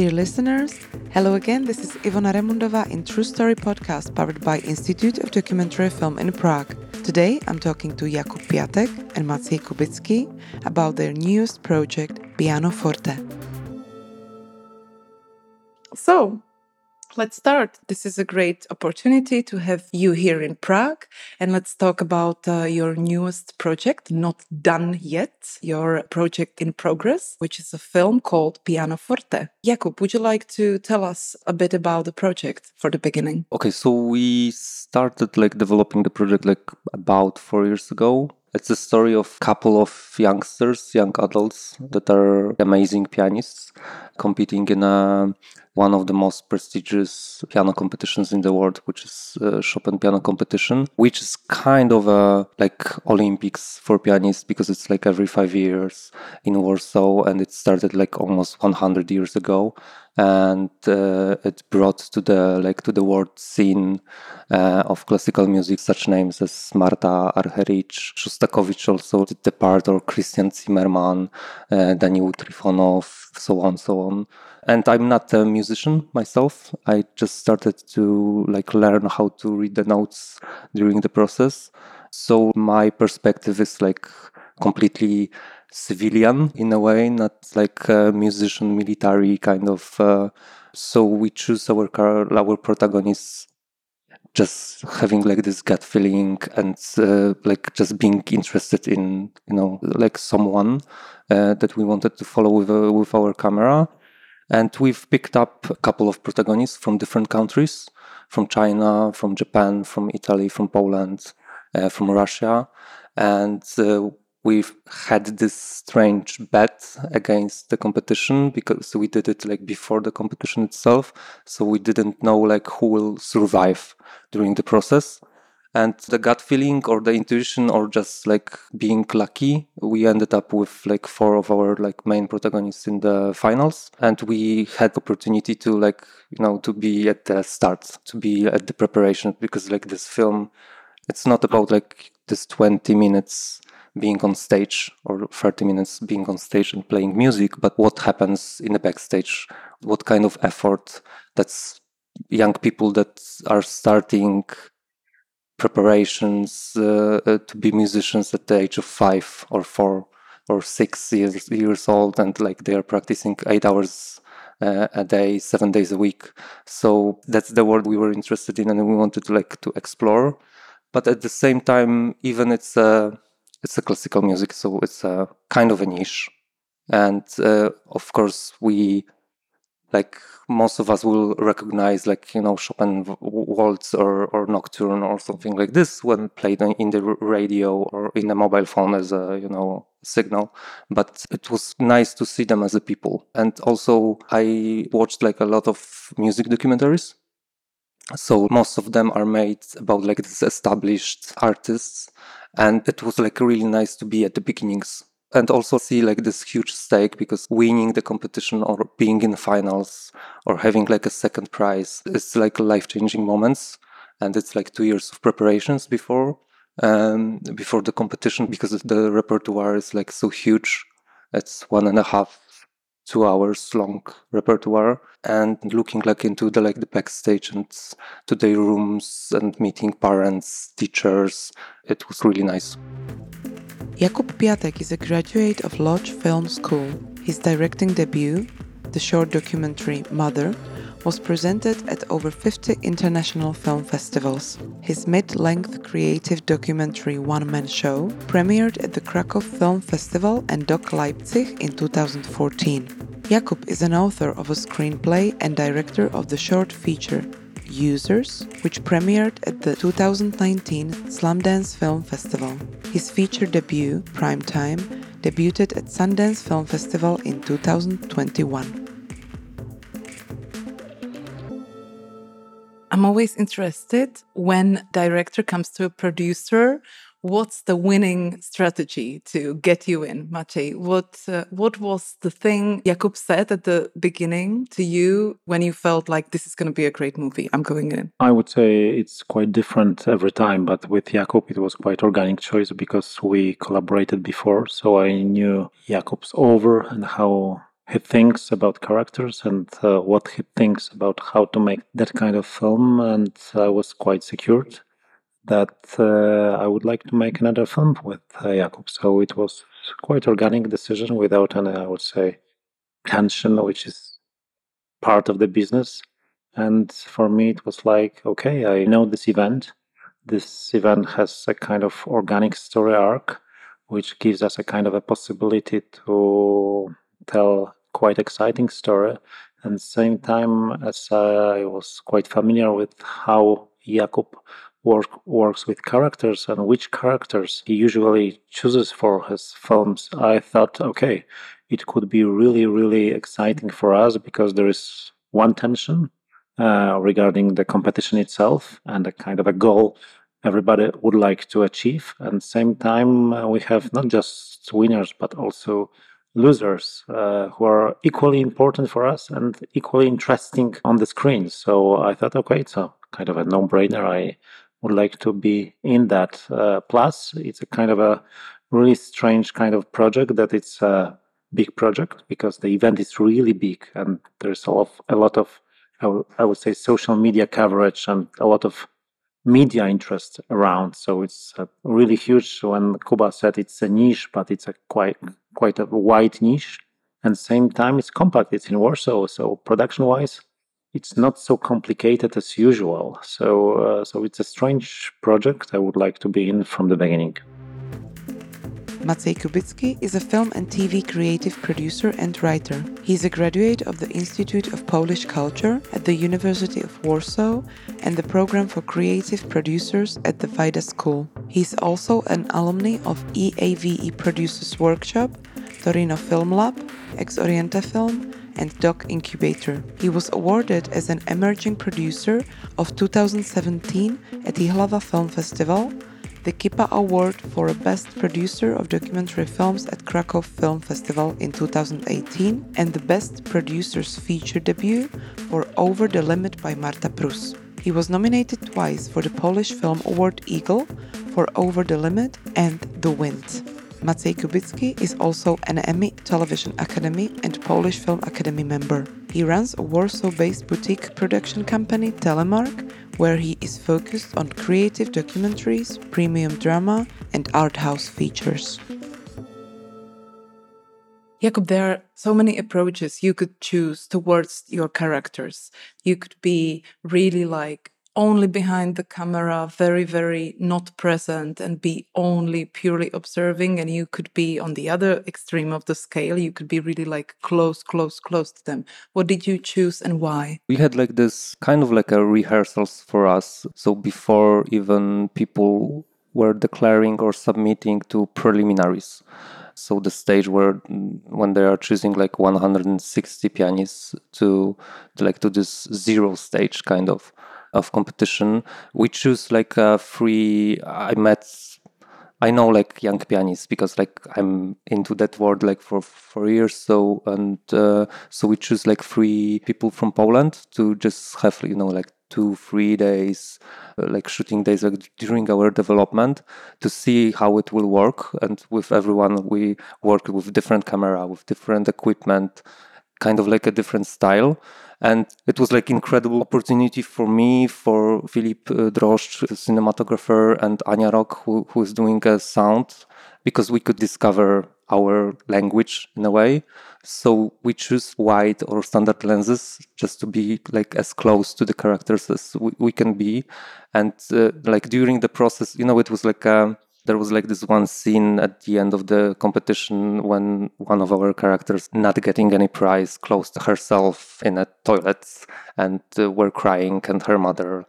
Dear listeners, hello again. This is Ivona Remundova in True Story podcast powered by Institute of Documentary Film in Prague. Today I'm talking to Jakub Piątek and Maciej Kubicki about their newest project, Pianoforte. So, let's start. This is a great opportunity to have you here in Prague. And let's talk about uh, your newest project, not done yet, your project in progress, which is a film called Pianoforte. Jakub, would you like to tell us a bit about the project for the beginning? Okay, so we started like developing the project like about four years ago. It's a story of a couple of youngsters, young adults that are amazing pianists competing in a one of the most prestigious piano competitions in the world, which is uh, Chopin Piano Competition, which is kind of a like Olympics for pianists because it's like every five years in Warsaw, and it started like almost 100 years ago, and uh, it brought to the like to the world scene uh, of classical music such names as Martha Argerich, Shostakovich also did the part, or Krystian Zimerman, uh, Daniil Trifonov, so on, so on and i'm not a musician myself. I just started to like learn how to read the notes during the process. So my perspective is like completely civilian in a way not like a musician military kind of uh, so we choose our car our protagonists just having like this gut feeling and uh, like just being interested in you know like someone uh, that we wanted to follow with uh, with our camera and we've picked up a couple of protagonists from different countries from China, from Japan, from Italy, from Poland, uh, from Russia. And uh, we've had this strange bet against the competition because we did it like before the competition itself. So we didn't know like who will survive during the process and the gut feeling or the intuition or just like being lucky we ended up with like four of our like main protagonists in the finals. And we had the opportunity to like you know to be at the start to be at the preparation because like this film it's not about like this 20 minutes being on stage or 30 minutes being on stage and playing music but what happens in the backstage what kind of effort that's young people that are starting preparations uh, uh, to be musicians at the age of five or four or six years years old, and like they are practicing eight hours uh, a day, seven days a week. So that's the world we were interested in, and we wanted to like to explore. But at the same time, even it's a it's a classical music, so it's a kind of a niche. And uh, of course, we like most of us will recognize like you know chopin waltz or, or nocturne or something like this when played in the radio or in a mobile phone as a you know signal. But it was nice to see them as a people. And also i watched like a lot of music documentaries. So most of them are made about like these established artists. And it was like really nice to be at the beginnings and also see like this huge stake because winning the competition or being in finals or having like a second prize is like life changing moments. And it's like two years of preparations before um, before the competition because the repertoire is like so huge. It's one and a half two hours long repertoire. And looking like into the like the backstage and to their rooms and meeting parents teachers it was really nice Jakub Piątek is a graduate of Lodz Film School. His directing debut, the short documentary Mother, was presented at over 50 international film festivals. His mid length creative documentary One Man Show premiered at the Krakow Film Festival and DOK Leipzig in 2014. Jakub is an author of a screenplay and director of the short feature Users, which premiered at the 2019 Slamdance Film Festival. His feature debut, Primetime, debuted at Sundance Film Festival in 2021. I'm always interested when director comes to a producer what's the winning strategy to get you in, Maciej? What uh, what was the thing Jakub said at the beginning to you when you felt like this is going to be a great movie? I'm going in. I would say it's quite different every time, but with Jakub it was quite organic choice because we collaborated before, so I knew Jakub's over and how he thinks about characters and uh, what he thinks about how to make that kind of film. And I was quite secured that uh, I would like to make another film with uh, Jakub. So it was quite organic decision without any, I would say, tension, which is part of the business. And for me, it was like, okay, I know this event. This event has a kind of organic story arc, which gives us a kind of a possibility to tell quite exciting story. And same time, as I was quite familiar with how Jakub work, works with characters and which characters he usually chooses for his films, I thought, okay, it could be really, really exciting for us because there is one tension uh, regarding the competition itself and a kind of a goal everybody would like to achieve. And same time, uh, we have not just winners but also losers uh, who are equally important for us and equally interesting on the screen. So I thought, okay, it's a kind of a no-brainer. I would like to be in that. Uh, plus, it's a kind of a really strange kind of project that it's a big project because the event is really big and there's a lot, of, a lot of would say social media coverage and a lot of media interest around. So it's really huge. When Kuba said it's a niche, but it's a quite quite a wide niche, and same time it's compact. It's in Warsaw, so production wise, it's not so complicated as usual. So uh, so it's a strange project. I would like to be in from the beginning. Maciej Kubicki is a film and TV creative producer and writer. He is a graduate of the Institute of Polish Culture at the University of Warsaw and the Program for Creative Producers at the Wajda School. He is also an alumni of EAVE Producers Workshop, Torino Film Lab, Ex Oriente Film, and Doc Incubator. He was awarded as an emerging producer of 2017 at the Jihlava Film Festival the Kippa Award for Best Producer of Documentary Films at Krakow Film Festival in 2018 and the Best Producer's Feature debut for Over the Limit by Marta Prus. He was nominated twice for the Polish Film Award Eagle for Over the Limit and The Wind. Maciej Kubicki is also an Emmy Television Academy and Polish Film Academy member. He runs a Warsaw based boutique production company, Telemark, where he is focused on creative documentaries, premium drama, and art house features. Jakub, there are so many approaches you could choose towards your characters. You could be really like only behind the camera, very, very not present, and be only purely observing. And you could be on the other extreme of the scale. You could be really like close, close, close to them. What did you choose and why? We had like this kind of like a rehearsals for us. So before even people were declaring or submitting to preliminaries. So the stage where when they are choosing like 160 pianists to, to like to this zero stage kind of of competition. We choose like a free. I met. I know like young pianists because like I'm into that world like for for years. So and uh, so we choose like three people from Poland to just have you know like two three days uh, like shooting days like, during our development to see how it will work and with everyone we work with different camera with different equipment kind of like a different style. And it was like incredible opportunity for me for philippe uh, Droszcz, cinematographer and anya Rock who, who is doing a sound because we could discover our language in a way. So we choose wide or standard lenses just to be like as close to the characters as we, we can be. And uh, like during the process you know it was like a there was like this one scene at the end of the competition when one of our characters not getting any prize closed herself in a toilet and uh, were crying and her mother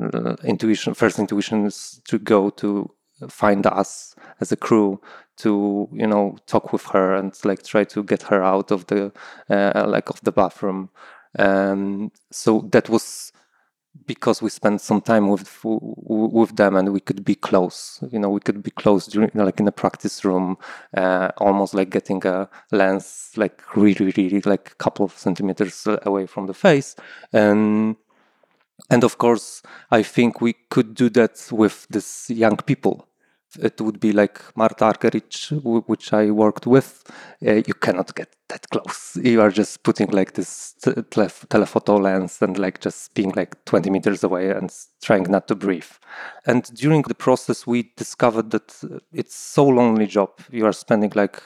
uh, intuition first intuition is to go to find us as a crew to you know talk with her and like try to get her out of the uh, like of the bathroom. Um so that was because we spent some time with with them and we could be close you know we could be close during like in a practice room uh, almost like getting a lens like really really like a couple of centimeters away from the face. And and of course i think we could do that with these young people it would be like Martha Argerich, which I worked with, uh, you cannot get that close. You are just putting like this tele- telephoto lens and like just being like 20 meters away and trying not to breathe. And during the process, we discovered that it's so lonely job. You are spending like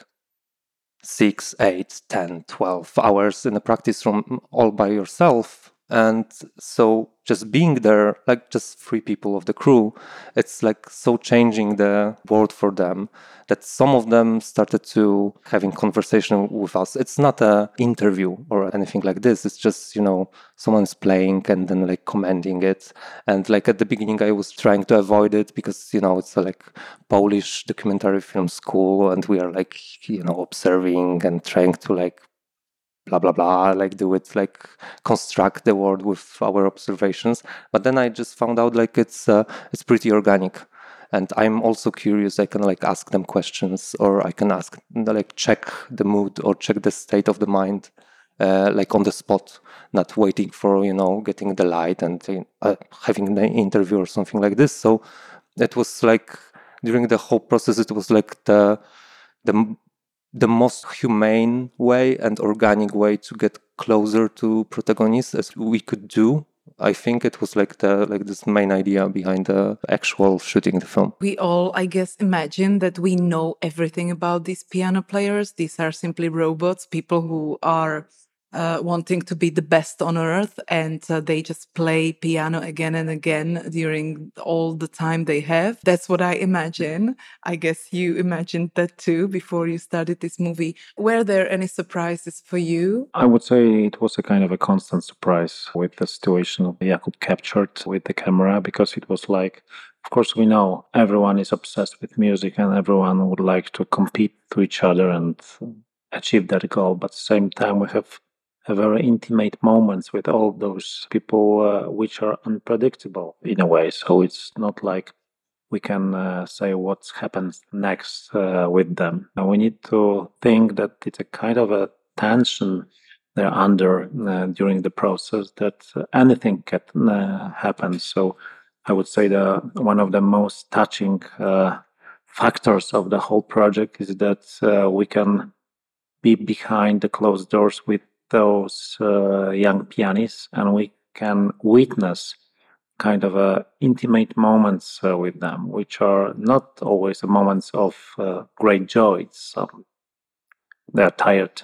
six, eight, 10, 12 hours in a practice room all by yourself and so just being there like just three people of the crew it's like so changing the world for them that some of them started to having conversation with us. It's not a interview or anything like this. It's just you know someone's playing and then like commenting it. And like at the beginning i was trying to avoid it because you know it's a like polish documentary film school and we are like you know observing and trying to like blah blah blah like do it like construct the world with our observations. But then i just found out like it's uh, it's pretty organic. And i'm also curious i can like ask them questions or i can ask like check the mood or check the state of the mind uh, like on the spot not waiting for you know getting the light and uh, having an interview or something like this. So it was like during the whole process it was like the the the most humane way and organic way to get closer to protagonists as we could do I think it was like the like this main idea behind the actual shooting the film. We all, I guess, imagine that we know everything about these piano players. These are simply robots, people who are uh, wanting to be the best on earth and uh, they just play piano again and again during all the time they have. That's what i imagine. I guess you imagined that too before you started this movie. Were there any surprises for you? I would say it was a kind of a constant surprise with the situation of jakub captured with the camera because it was like of course we know everyone is obsessed with music and everyone would like to compete to each other and achieve that goal but at the same time we have very intimate moments with all those people uh, which are unpredictable in a way. So it's not like we can uh, say what happens next uh, with them. And we need to think that it's a kind of a tension they're under uh, during the process that anything can uh, happen. So I would say the one of the most touching uh, factors of the whole project is that we can be behind the closed doors with those uh, young pianists and we can witness kind of uh, intimate moments uh, with them, which are not always the moments of uh, great joy. They're tired,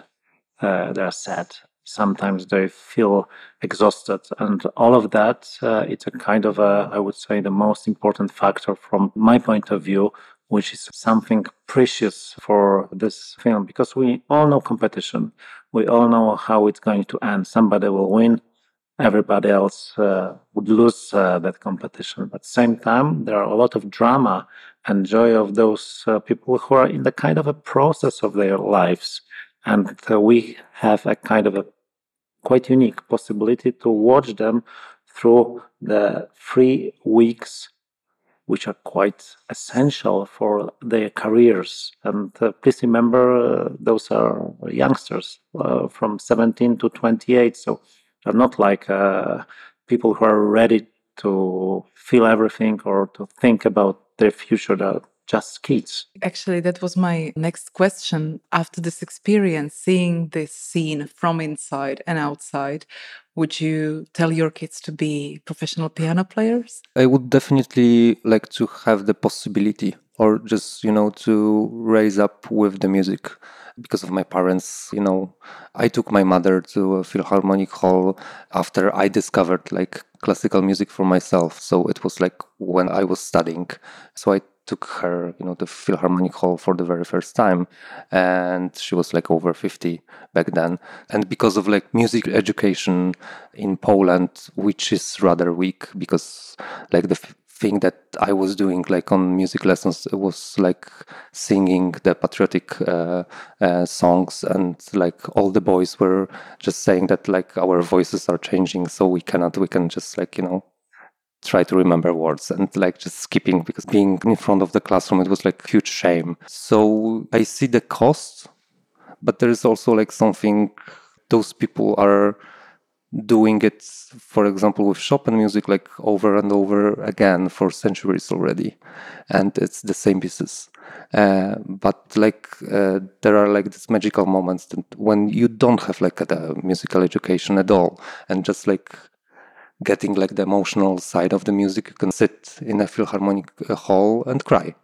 uh, they're sad. Sometimes they feel exhausted, and all of that. Uh, it's a kind of a, I would say, the most important factor from my point of view which is something precious for this film because we all know competition. We all know how it's going to end. Somebody will win, everybody else uh, would lose uh, that competition. But same time, there are a lot of drama and joy of those uh, people who are in the kind of a process of their lives, and uh, we have a kind of a quite unique possibility to watch them through the three weeks which are quite essential for their careers. And uh, please remember, uh, those are youngsters uh, from 17 to 28. So they're not like uh, people who are ready to feel everything or to think about their future. They're just kids. Actually, that was my next question. After this experience, seeing this scene from inside and outside, would you tell your kids to be professional piano players? I would definitely like to have the possibility or just, you know, to raise up with the music because of my parents you know. I took my mother to a philharmonic hall after i discovered like classical music for myself. So it was like when i was studying. So i took her, you know, the Philharmonic Hall for the very first time, and she was like over fifty back then. And because of like music education in Poland, which is rather weak, because like the f- thing that I was doing like on music lessons it was like singing the patriotic uh, uh, songs, and like all the boys were just saying that like our voices are changing, so we cannot, we can just like you know try to remember words and like just skipping because being in front of the classroom it was like huge shame so i see the cost but there is also like something those people are doing it, for example, with Chopin music, like over and over again for centuries already, and it's the same pieces. Uh, but like uh, there are like these magical moments that when you don't have like a, musical education at all, and just like getting like the emotional side of the music, you can sit in a philharmonic uh, hall and cry,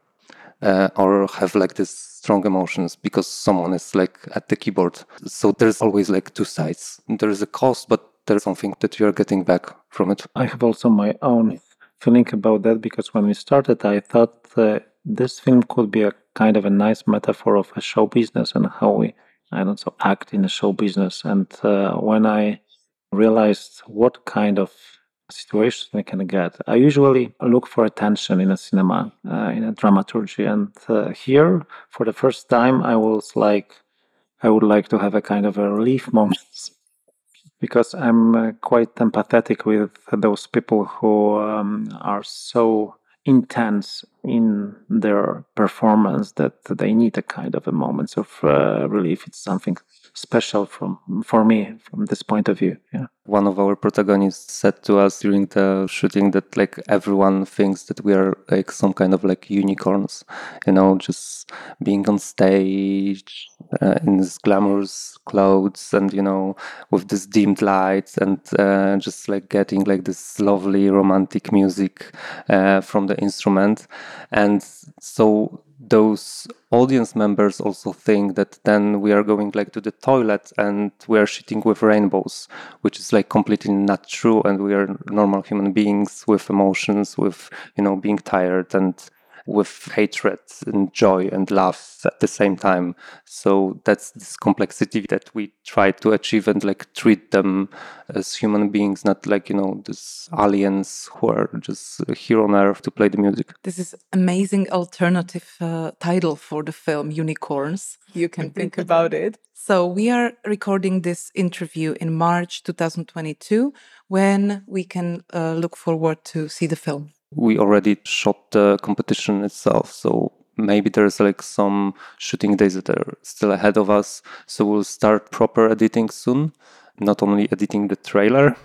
uh, or have like this strong emotions because someone is like at the keyboard. So there's always like two sides. There is a cost, but there's something that you're getting back from it. I have also my own feeling about that because when we started, I thought uh, this film could be a kind of a nice metaphor of a show business and how we, I don't know, act in a show business. And uh, when I realized what kind of situations we can get, I usually look for attention in a cinema, uh, in a dramaturgy. And uh, here, for the first time, I was like, I would like to have a kind of a relief moment because I'm uh, quite empathetic with those people who um, are so intense in their performance that they need a kind of a moments of uh, relief. It's something special from for me from this point of view. Yeah. One of our protagonists said to us during the shooting that like everyone thinks that we are like some kind of like unicorns, you know, just being on stage uh, in these glamorous clothes and you know with this dimmed lights and uh, just like getting like this lovely romantic music uh, from the instrument and so those audience members also think that then we are going like to the toilet and we are shitting with rainbows which is like completely not true. And we are normal human beings with emotions with you know being tired and with hatred and joy and love at the same time. So that's this complexity that we try to achieve and like treat them as human beings, not like, you know, these aliens who are just here on earth to play the music. This is amazing alternative uh, title for the film Unicorns. You can think about it. So we are recording this interview in March 2022 when we can uh, look forward to see the film we already shot the competition itself. So maybe there's like some shooting days that are still ahead of us. So we'll start proper editing soon, not only editing the trailer,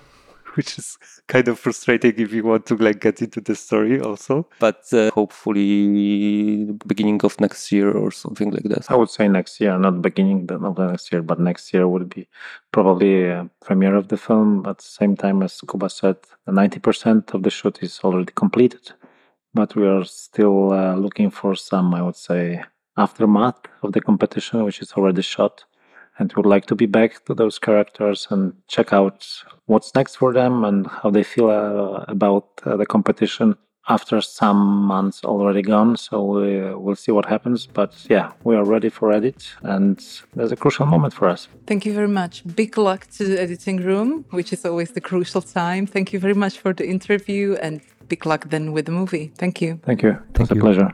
which is kind of frustrating if you want to like get into the story also. But uh, hopefully beginning of next year or something like that. I would say next year, not beginning of the next year, but next year would be probably a premiere of the film. At the same time, as Kuba said, 90% of the shoot is already completed. But we are still uh, looking for some, I would say, aftermath of the competition, which is already shot and would like to be back to those characters and check out what's next for them and how they feel uh, about uh, the competition after some months already gone. So we, will see what happens. But yeah, we are ready for edit, and there's a crucial moment for us. Thank you very much. Big luck to the editing room, which is always the crucial time. Thank you very much for the interview, and big luck then with the movie. Thank you. Thank you. Thank it's a pleasure.